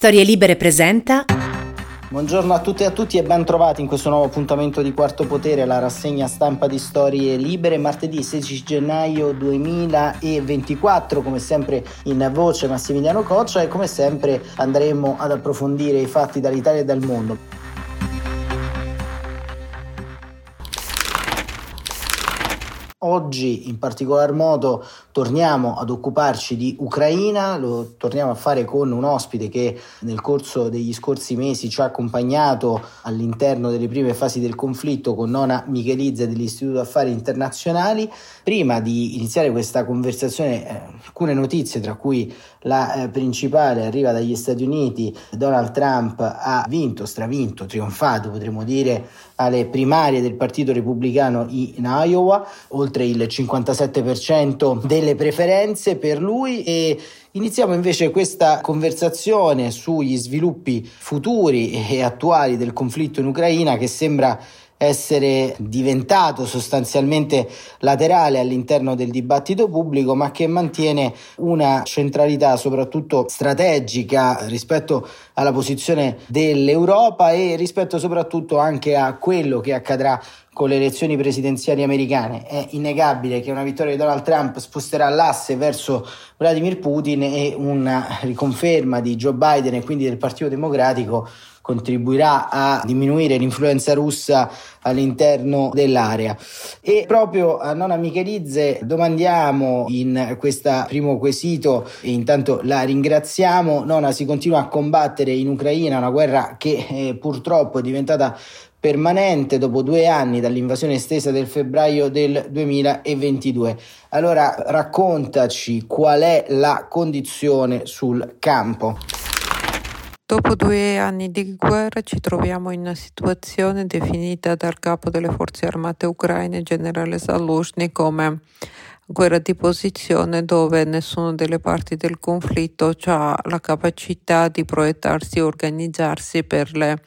Storie Libere presenta Buongiorno a tutte e a tutti e ben trovati in questo nuovo appuntamento di Quarto Potere, la rassegna stampa di Storie Libere, martedì 16 gennaio 2024, come sempre in voce Massimiliano Coccia e come sempre andremo ad approfondire i fatti dall'Italia e dal mondo. Oggi in particolar modo torniamo ad occuparci di Ucraina, lo torniamo a fare con un ospite che nel corso degli scorsi mesi ci ha accompagnato all'interno delle prime fasi del conflitto con Nona Michelizze dell'Istituto Affari Internazionali. Prima di iniziare questa conversazione, eh, alcune notizie tra cui la eh, principale arriva dagli Stati Uniti, Donald Trump ha vinto, stravinto, trionfato potremmo dire alle primarie del Partito Repubblicano in Iowa, oltre il 57% delle preferenze per lui e Iniziamo invece questa conversazione sugli sviluppi futuri e attuali del conflitto in Ucraina che sembra essere diventato sostanzialmente laterale all'interno del dibattito pubblico, ma che mantiene una centralità soprattutto strategica rispetto alla posizione dell'Europa e rispetto soprattutto anche a quello che accadrà con le elezioni presidenziali americane. È innegabile che una vittoria di Donald Trump sposterà l'asse verso Vladimir Putin e una riconferma di Joe Biden e quindi del Partito Democratico contribuirà a diminuire l'influenza russa all'interno dell'area. E proprio a Nona Michelizze domandiamo in questo primo quesito, e intanto la ringraziamo, Nona si continua a combattere in Ucraina, una guerra che eh, purtroppo è diventata permanente dopo due anni dall'invasione estesa del febbraio del 2022. Allora raccontaci qual è la condizione sul campo. Dopo due anni di guerra ci troviamo in una situazione definita dal capo delle forze armate ucraine, generale Zaluzhny, come guerra di posizione dove nessuna delle parti del conflitto ha la capacità di proiettarsi e organizzarsi per le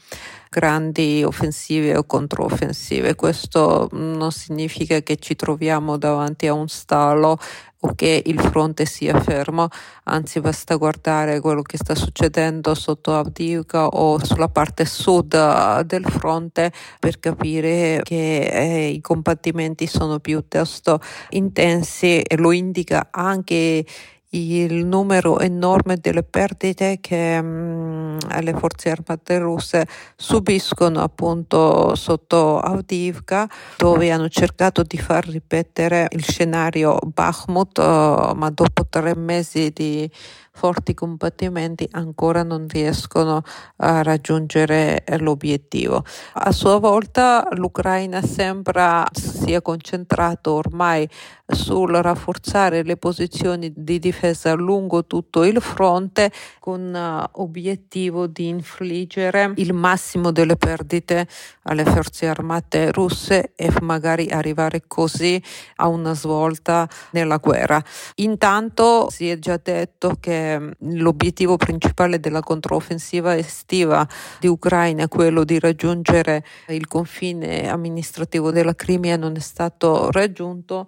grandi offensive o controffensive. Questo non significa che ci troviamo davanti a un stallo o che il fronte sia fermo, anzi basta guardare quello che sta succedendo sotto Avdiivka o sulla parte sud eh, del fronte per capire che eh, i combattimenti sono piuttosto intensi e lo indica anche il numero enorme delle perdite che mh, mm, le forze armate russe subiscono appunto sotto Avdiivka dove hanno cercato di far ripetere il scenario Bakhmut uh, ma dopo tre mesi di forti combattimenti ancora non riescono a raggiungere l'obiettivo. A sua volta l'Ucraina sembra sia concentrato ormai sul rafforzare le posizioni di difesa lungo tutto il fronte con uh, obiettivo di infliggere il massimo delle perdite alle forze armate russe e magari arrivare così a una svolta nella guerra. Intanto si è già detto che l'obiettivo principale della controffensiva estiva di Ucraina, quello di raggiungere il confine amministrativo della Crimea, non è stato raggiunto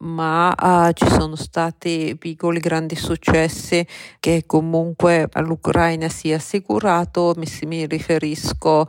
ma uh, ci sono stati piccoli grandi successi che comunque all'Ucraina si è assicurato, mi, mi riferisco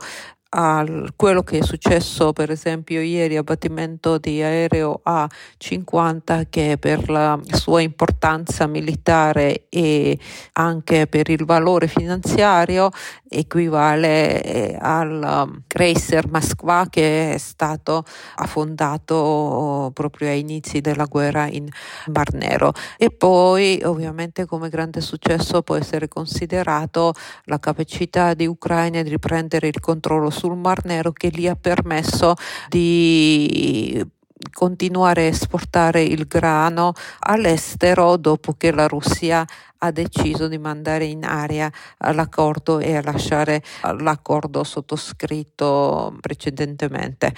a quello che è successo per esempio ieri abbattimento di aereo A50 che per la sua importanza militare e anche per il valore finanziario equivale eh, al Chrysler Moskva che è stato affondato proprio ai inizi della guerra in Mar Nero. E poi ovviamente come grande successo può essere considerato la capacità di Ucraina di riprendere il controllo sul Mar Nero che gli ha permesso di continuare a esportare il grano all'estero dopo che la Russia ha deciso di mandare in aria l'accordo e a lasciare l'accordo sottoscritto precedentemente.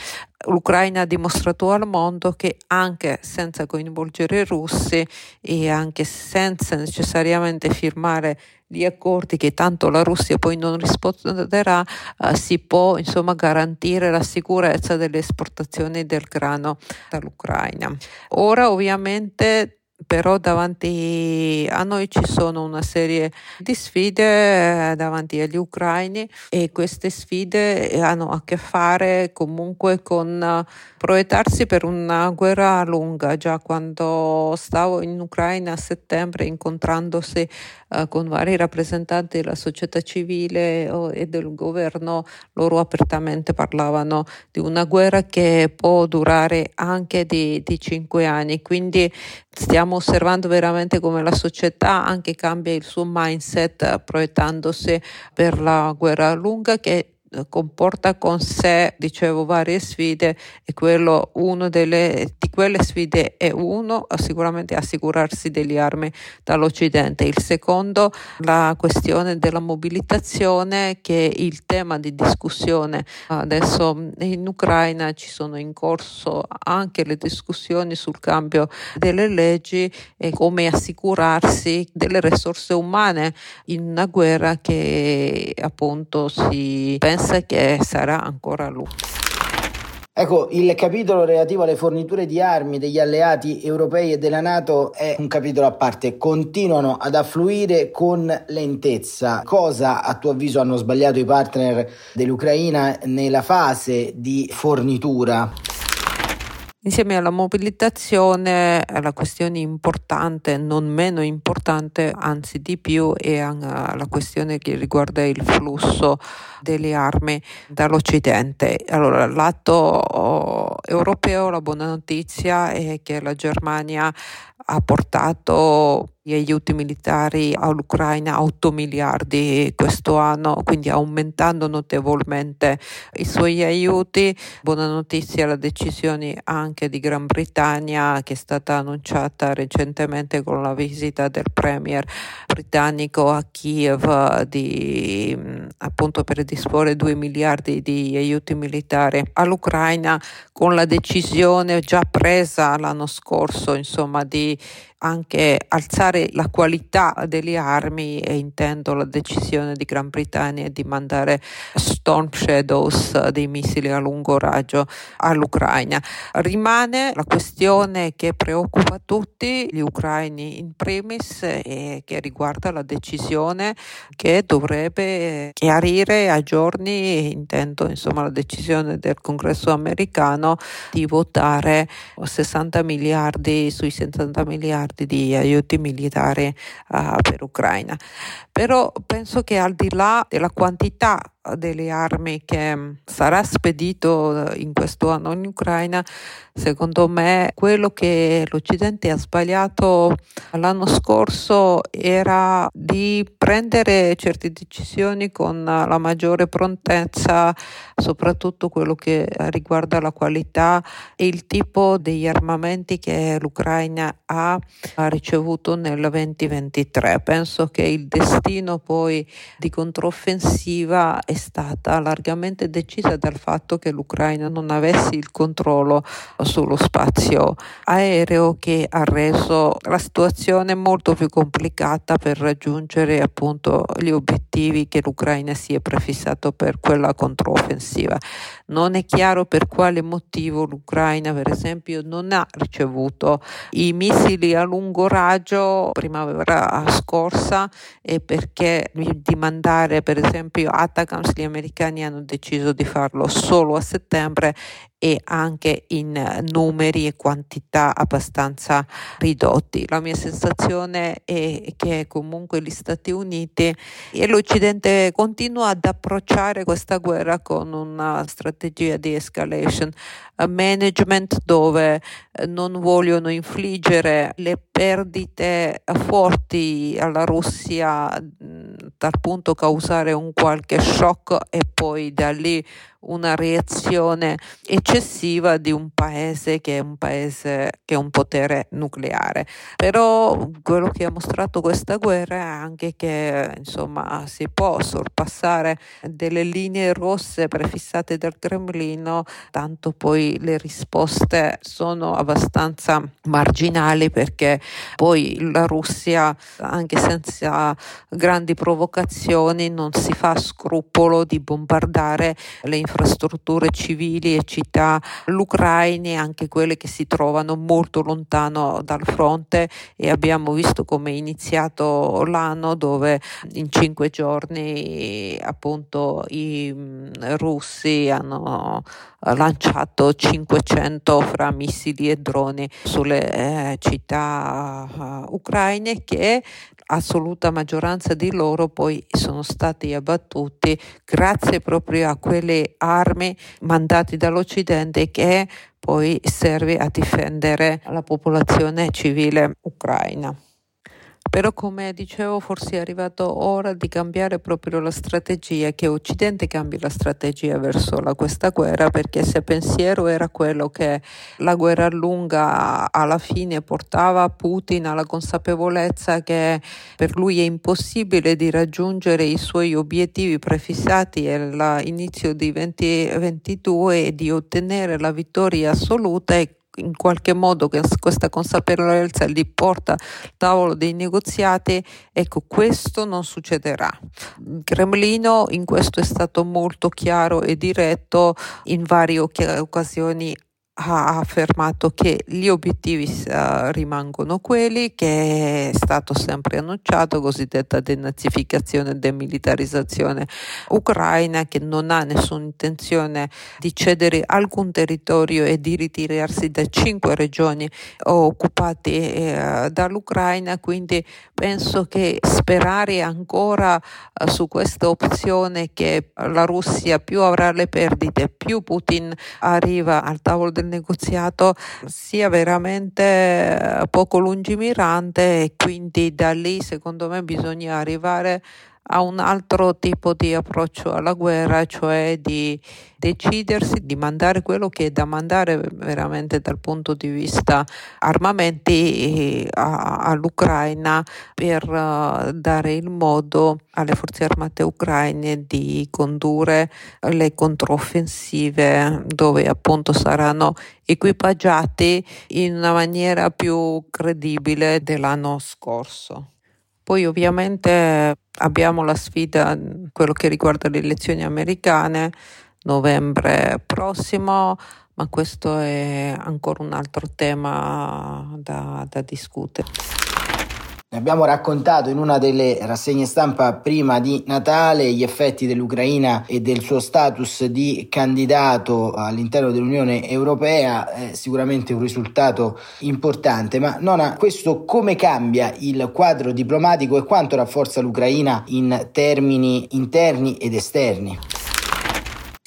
L'Ucraina ha dimostrato al mondo che anche senza coinvolgere i russi e anche senza necessariamente firmare gli accordi che tanto la Russia poi non risponderà, eh, si può insomma garantire la sicurezza delle esportazioni del grano dall'Ucraina. Ora ovviamente però davanti a noi ci sono una serie di sfide eh, davanti agli ucraini e queste sfide hanno a che fare comunque con eh, proiettarsi per una guerra lunga. Già quando stavo in Ucraina a settembre incontrandosi con vari rappresentanti della società civile e del governo, loro apertamente parlavano di una guerra che può durare anche di, di cinque anni. Quindi stiamo osservando veramente come la società anche cambia il suo mindset proiettandosi per la guerra lunga che eh, comporta con sé, dicevo, varie sfide e quello, uno delle, di quelle sfide è uno, sicuramente assicurarsi degli armi dall'Occidente. Il secondo, la questione della mobilitazione che è il tema di discussione. Adesso in Ucraina ci sono in corso anche le discussioni sul cambio delle leggi e come assicurarsi delle risorse umane in una guerra che appunto si pensa pensa che sarà ancora lungo. Ecco, il capitolo relativo alle forniture di armi degli alleati europei e della Nato è un capitolo a parte. Continuano ad affluire con lentezza. Cosa a tuo avviso hanno sbagliato i partner dell'Ucraina nella fase di fornitura? Insieme alla mobilitazione, la questione importante, non meno importante, anzi di più, è la questione che riguarda il flusso delle armi dall'Occidente. Allora, lato oh, europeo, la buona notizia è che la Germania ha portato gli aiuti militari all'Ucraina 8 miliardi questo anno, quindi aumentando notevolmente i suoi aiuti. Buona notizia la decisione anche di Gran Bretagna che è stata annunciata recentemente con la visita del premier britannico a Kiev di appunto per disporre 2 miliardi di aiuti militari all'Ucraina con la decisione già presa l'anno scorso insomma di des anche alzare la qualità delle armi e intendo la decisione di Gran Bretagna di mandare Storm Shadows dei missili a lungo raggio all'Ucraina. Rimane la questione che preoccupa tutti, gli ucraini in primis, e che riguarda la decisione che dovrebbe chiarire a giorni, intendo insomma la decisione del congresso americano di votare 60 miliardi sui 70 miliardi miliardi di aiuti militari uh, per l'Ucraina. Però penso che al di là della quantità delle armi che sarà spedito in questo anno in Ucraina, secondo me quello che l'Occidente ha sbagliato l'anno scorso era di prendere certe decisioni con la maggiore prontezza, soprattutto quello che riguarda la qualità e il tipo degli armamenti che l'Ucraina ha ricevuto nel 2023. Penso che il destino poi di controffensiva è stata largamente decisa dal fatto che l'Ucraina non avesse il controllo sullo spazio aereo che ha reso la situazione molto più complicata per raggiungere appunto gli obiettivi che l'Ucraina si è prefissato per quella controffensiva. Non è chiaro per quale motivo l'Ucraina per esempio non ha ricevuto i missili a lungo raggio primavera scorsa e per perché di mandare per esempio Atacams gli americani hanno deciso di farlo solo a settembre e anche in numeri e quantità abbastanza ridotti. La mia sensazione è che comunque gli Stati Uniti e l'Occidente continuano ad approcciare questa guerra con una strategia di escalation management dove eh, non vogliono infliggere le perdite forti alla Russia dal punto causare un qualche shock e poi da lì una reazione eccessiva di un paese che è un paese che ha un potere nucleare. Però quello che ha mostrato questa guerra è anche che insomma si può sorpassare delle linee rosse prefissate dal Cremlino, tanto poi le risposte sono abbastanza marginali perché poi la Russia anche senza grandi provocazioni non si fa scrupolo di bombardare le infrastrutture civili e città l'Ucraina e anche quelle che si trovano molto lontano dal fronte e abbiamo visto come è iniziato l'anno dove in cinque giorni appunto i mm, russi hanno lanciato 500 fra missili e droni sulle eh, città uh, ucraine che assoluta maggioranza di loro poi sono stati abbattuti grazie proprio a quelle armi mandate dall'Occidente che poi serve a difendere la popolazione civile ucraina. Però come dicevo forse è arrivato ora di cambiare proprio la strategia, che Occidente cambi la strategia verso la, questa guerra, perché se pensiero era quello che la guerra lunga alla fine portava Putin alla consapevolezza che per lui è impossibile di raggiungere i suoi obiettivi prefissati all'inizio di 2022 e di ottenere la vittoria assoluta e in qualche modo questa consapevolezza li porta al tavolo dei negoziati, ecco questo non succederà. Il Cremlino in questo è stato molto chiaro e diretto in varie occasioni ha affermato che gli obiettivi uh, rimangono quelli che è stato sempre annunciato, cosiddetta denazificazione e demilitarizzazione ucraina, che non ha nessuna intenzione di cedere alcun territorio e di ritirarsi da cinque regioni occupate eh, dall'Ucraina, quindi penso che sperare ancora uh, su questa opzione che la Russia più avrà le perdite, più Putin arriva al tavolo del negoziato sia veramente eh, poco lungimirante e quindi da lì secondo me bisogna arrivare a un altro tipo di approccio alla guerra, cioè di decidersi di mandare quello che è da mandare veramente dal punto di vista armamenti eh, all'Ucraina per eh, dare il modo alle forze armate ucraine di condurre le controffensive dove appunto saranno equipaggiati in una maniera più credibile dell'anno scorso. Poi ovviamente abbiamo la sfida, quello che riguarda le elezioni americane, novembre prossimo, ma questo è ancora un altro tema da, da discutere. Ne abbiamo raccontato in una delle rassegne stampa prima di Natale gli effetti dell'Ucraina e del suo status di candidato all'interno dell'Unione Europea, è sicuramente un risultato importante, ma Nona, questo come cambia il quadro diplomatico e quanto rafforza l'Ucraina in termini interni ed esterni?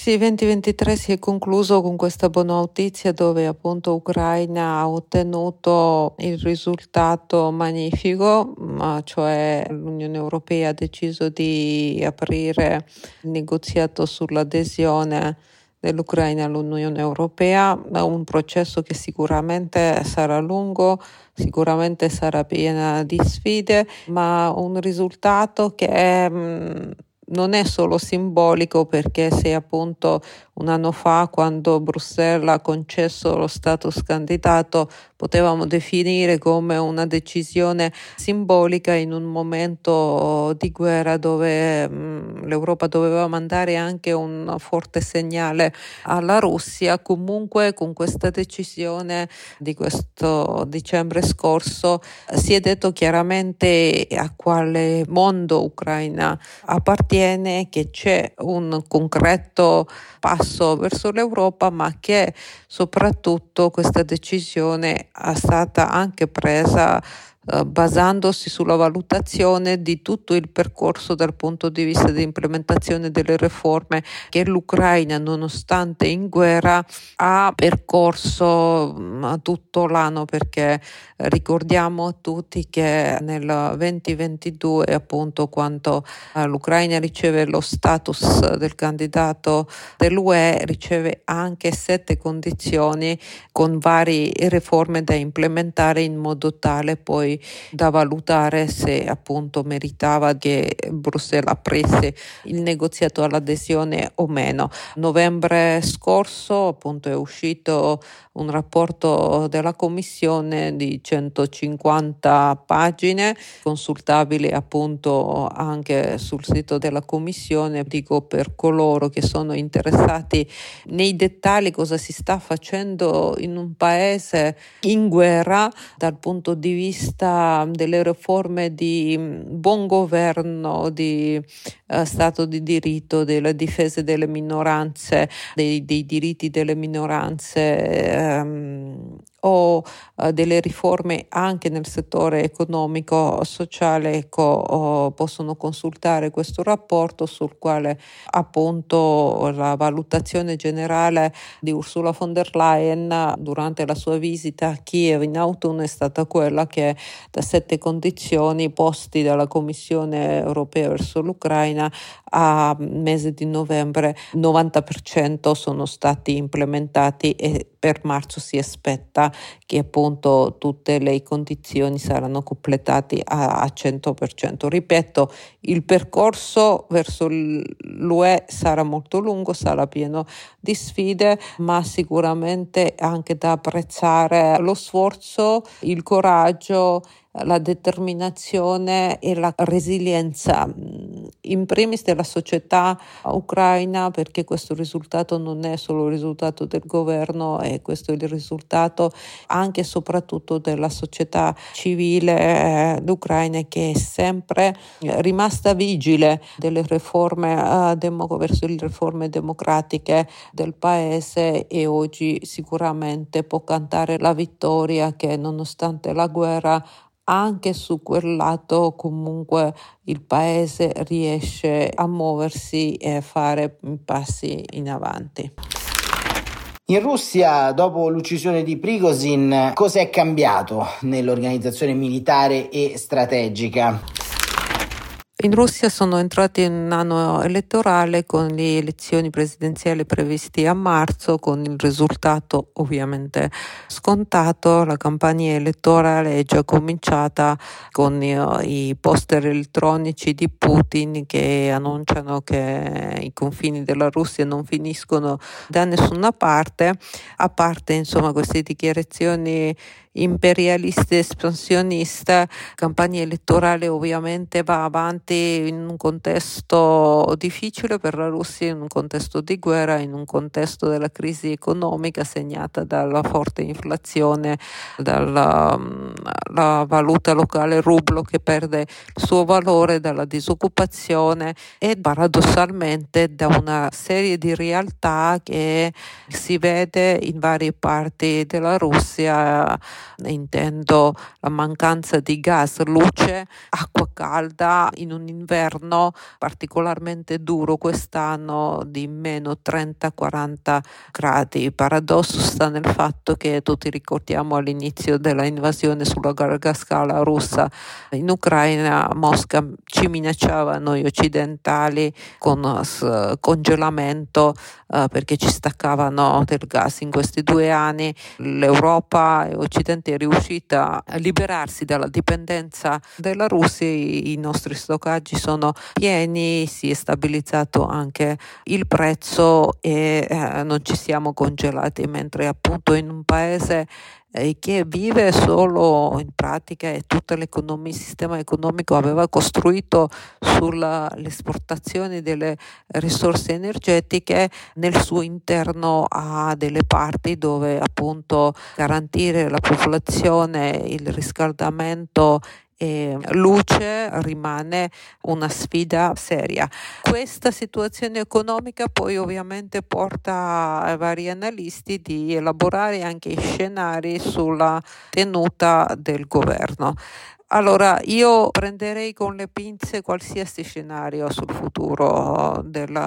Sì, 2023 si è concluso con questa buona notizia dove appunto Ucraina ha ottenuto il risultato magnifico, cioè l'Unione Europea ha deciso di aprire il negoziato sull'adesione dell'Ucraina all'Unione Europea, un processo che sicuramente sarà lungo, sicuramente sarà pieno di sfide, ma un risultato che è non è solo simbolico perché se appunto un anno fa quando Bruxelles ha concesso lo status candidato potevamo definire come una decisione simbolica in un momento di guerra dove mm, l'Europa doveva mandare anche un forte segnale alla Russia. Comunque con questa decisione di questo dicembre scorso si è detto chiaramente a quale mondo Ucraina appartiene, che c'è un concreto passo verso l'Europa, ma che soprattutto questa decisione è stata anche presa eh, basandosi sulla valutazione di tutto il percorso dal punto di vista di implementazione delle riforme che l'Ucraina, nonostante in guerra, ha percorso mm, tutto l'anno perché ricordiamo a tutti che nel 2022 appunto quando eh, l'Ucraina riceve lo status del candidato dell'UE riceve anche sette condizioni con varie riforme da implementare in modo tale poi da valutare se appunto meritava che Bruxelles aprisse il negoziato all'adesione o meno. Novembre scorso appunto è uscito un rapporto della Commissione di 150 pagine, consultabile appunto anche sul sito della Commissione, dico per coloro che sono interessati nei dettagli cosa si sta facendo in un paese in guerra dal punto di vista delle riforme di buon governo, di uh, Stato di diritto, della difesa delle minoranze, dei, dei diritti delle minoranze ehm, o eh, delle riforme anche nel settore economico, sociale, ecco, possono consultare questo rapporto sul quale appunto la valutazione generale di Ursula von der Leyen durante la sua visita a Kiev in autunno è stata quella che da sette condizioni posti dalla Commissione europea verso l'Ucraina a mese di novembre 90% sono stati implementati e per marzo si aspetta che appunto tutte le condizioni saranno completate a, a 100%. Ripeto, il percorso verso l'UE sarà molto lungo, sarà pieno di sfide, ma sicuramente anche da apprezzare lo sforzo, il coraggio la determinazione e la resilienza. In primis della società ucraina perché questo risultato non è solo il risultato del governo e questo è il risultato anche e soprattutto della società civile eh, ucraina che è sempre rimasta vigile delle riforme eh, verso le riforme democratiche del paese e oggi sicuramente può cantare la vittoria che nonostante la guerra anche su quel lato comunque il paese riesce a muoversi e fare passi in avanti. In Russia, dopo l'uccisione di Prigozhin, cosa è cambiato nell'organizzazione militare e strategica? In Russia sono entrati in un anno elettorale con le elezioni presidenziali previste a marzo, con il risultato ovviamente scontato. La campagna elettorale è già cominciata con i poster elettronici di Putin che annunciano che i confini della Russia non finiscono da nessuna parte, a parte insomma queste dichiarazioni imperialista espansionista, campagna elettorale ovviamente va avanti in un contesto difficile per la Russia, in un contesto di guerra, in un contesto della crisi economica segnata dalla forte inflazione, dalla valuta locale rublo che perde il suo valore, dalla disoccupazione e paradossalmente da una serie di realtà che si vede in varie parti della Russia intendo la mancanza di gas, luce, acqua calda in un inverno particolarmente duro quest'anno di meno 30-40 gradi. Il paradosso sta nel fatto che tutti ricordiamo all'inizio della invasione sulla larga scala russa in Ucraina, Mosca ci minacciava noi occidentali con congelamento uh, perché ci staccavano del gas in questi due anni. L'Europa e Occidente è riuscita a liberarsi dalla dipendenza della Russia, i nostri stoccaggi sono pieni, si è stabilizzato anche il prezzo e eh, non ci siamo congelati, mentre appunto in un paese eh, che vive solo in pratica e tutto il sistema economico aveva costruito sull'esportazione delle risorse energetiche nel suo interno ha delle parti dove appunto garantire la popolazione il riscaldamento e luce rimane una sfida seria. Questa situazione economica poi ovviamente porta ai vari analisti di elaborare anche scenari sulla tenuta del governo. Allora, io prenderei con le pinze qualsiasi scenario sul futuro del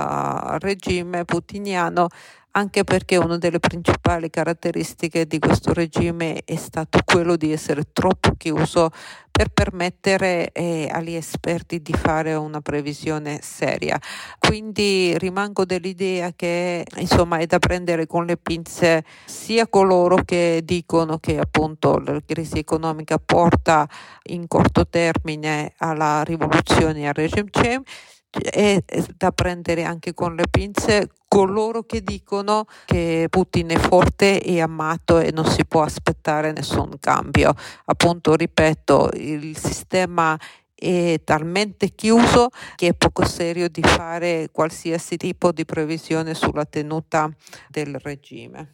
regime putiniano anche perché una delle principali caratteristiche di questo regime è stato quello di essere troppo chiuso per permettere eh, agli esperti di fare una previsione seria. Quindi rimango dell'idea che insomma è da prendere con le pinze sia coloro che dicono che appunto la crisi economica porta in corto termine alla rivoluzione al regime change è da prendere anche con le pinze coloro che dicono che Putin è forte e amato e non si può aspettare nessun cambio. Appunto, ripeto, il sistema è talmente chiuso che è poco serio di fare qualsiasi tipo di previsione sulla tenuta del regime.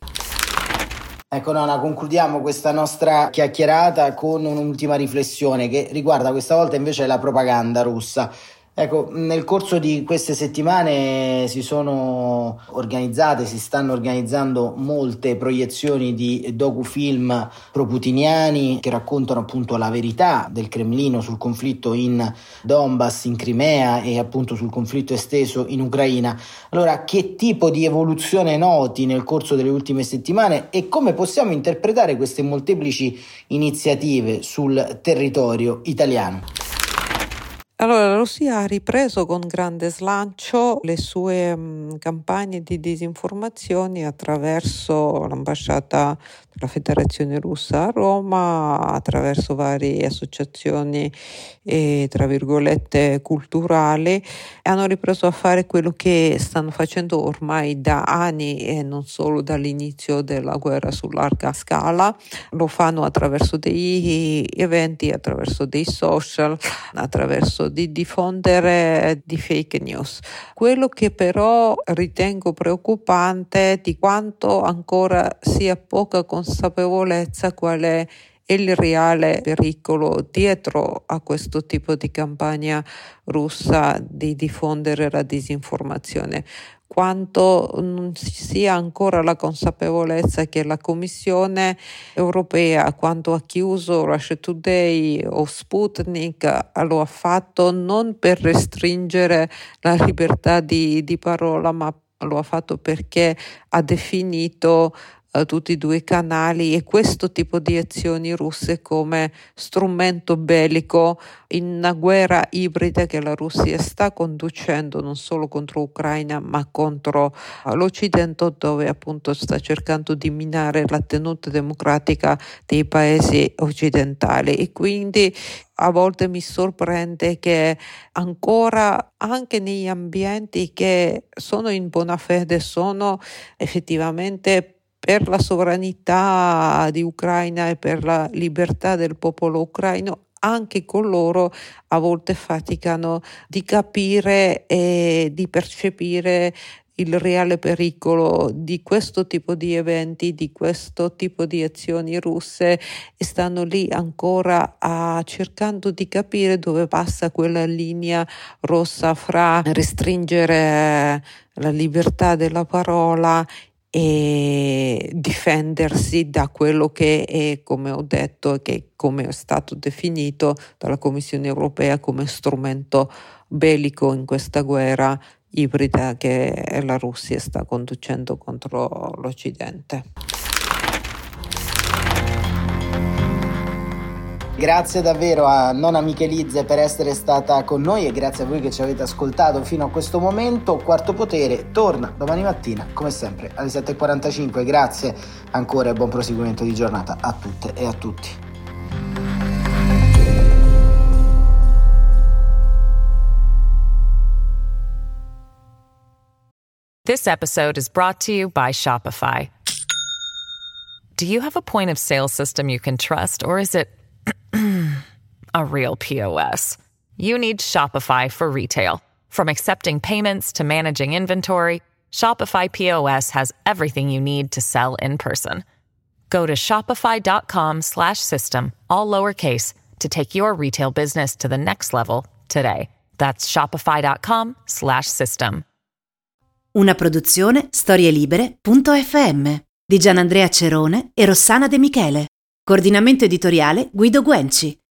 Ecco Nona, concludiamo questa nostra chiacchierata con un'ultima riflessione che riguarda questa volta invece la propaganda russa. Ecco, nel corso di queste settimane si sono organizzate, si stanno organizzando molte proiezioni di docufilm pro-putiniani che raccontano appunto la verità del Cremlino sul conflitto in Donbass, in Crimea e appunto sul conflitto esteso in Ucraina. Allora, che tipo di evoluzione noti nel corso delle ultime settimane e come possiamo interpretare queste molteplici iniziative sul territorio italiano? Allora, la Russia ha ripreso con grande slancio le sue mh, campagne di disinformazione attraverso l'ambasciata della Federazione Russa a Roma, attraverso varie associazioni e, tra virgolette, culturali, hanno ripreso a fare quello che stanno facendo ormai da anni e non solo dall'inizio della guerra su larga scala. Lo fanno attraverso dei eventi, attraverso dei social, attraverso di diffondere di fake news. Quello che però ritengo preoccupante è di quanto ancora sia poca consapevolezza qual è il reale pericolo dietro a questo tipo di campagna russa di diffondere la disinformazione quanto non ci sia ancora la consapevolezza che la Commissione europea, quando ha chiuso Russia Today o Sputnik, lo ha fatto non per restringere la libertà di, di parola, ma lo ha fatto perché ha definito tutti e due i canali e questo tipo di azioni russe come strumento bellico in una guerra ibrida che la Russia sta conducendo non solo contro l'Ucraina ma contro l'Occidente dove appunto sta cercando di minare la tenuta democratica dei paesi occidentali. E quindi a volte mi sorprende che ancora anche negli ambienti che sono in buona fede sono effettivamente per la sovranità di Ucraina e per la libertà del popolo ucraino anche con loro a volte faticano di capire e di percepire il reale pericolo di questo tipo di eventi, di questo tipo di azioni russe e stanno lì ancora a, cercando di capire dove passa quella linea rossa fra restringere la libertà della parola e difendersi da quello che è, come ho detto, che come è stato definito dalla Commissione europea come strumento bellico in questa guerra ibrida che la Russia sta conducendo contro l'Occidente. Grazie davvero a Nona Michelizze per essere stata con noi e grazie a voi che ci avete ascoltato fino a questo momento. Quarto Potere torna domani mattina, come sempre, alle 7.45. Grazie ancora e buon proseguimento di giornata a tutte e a tutti. This episode is brought to you by Shopify. Do you have a point of sale system you can trust, or is it a real POS? You need Shopify for retail. From accepting payments to managing inventory, Shopify POS has everything you need to sell in person. Go to shopify.com/system all lowercase to take your retail business to the next level today. That's shopify.com/system. Una produzione storielibere.fm di Gianandrea Cerone e Rossana De Michele. Coordinamento editoriale Guido Guenci.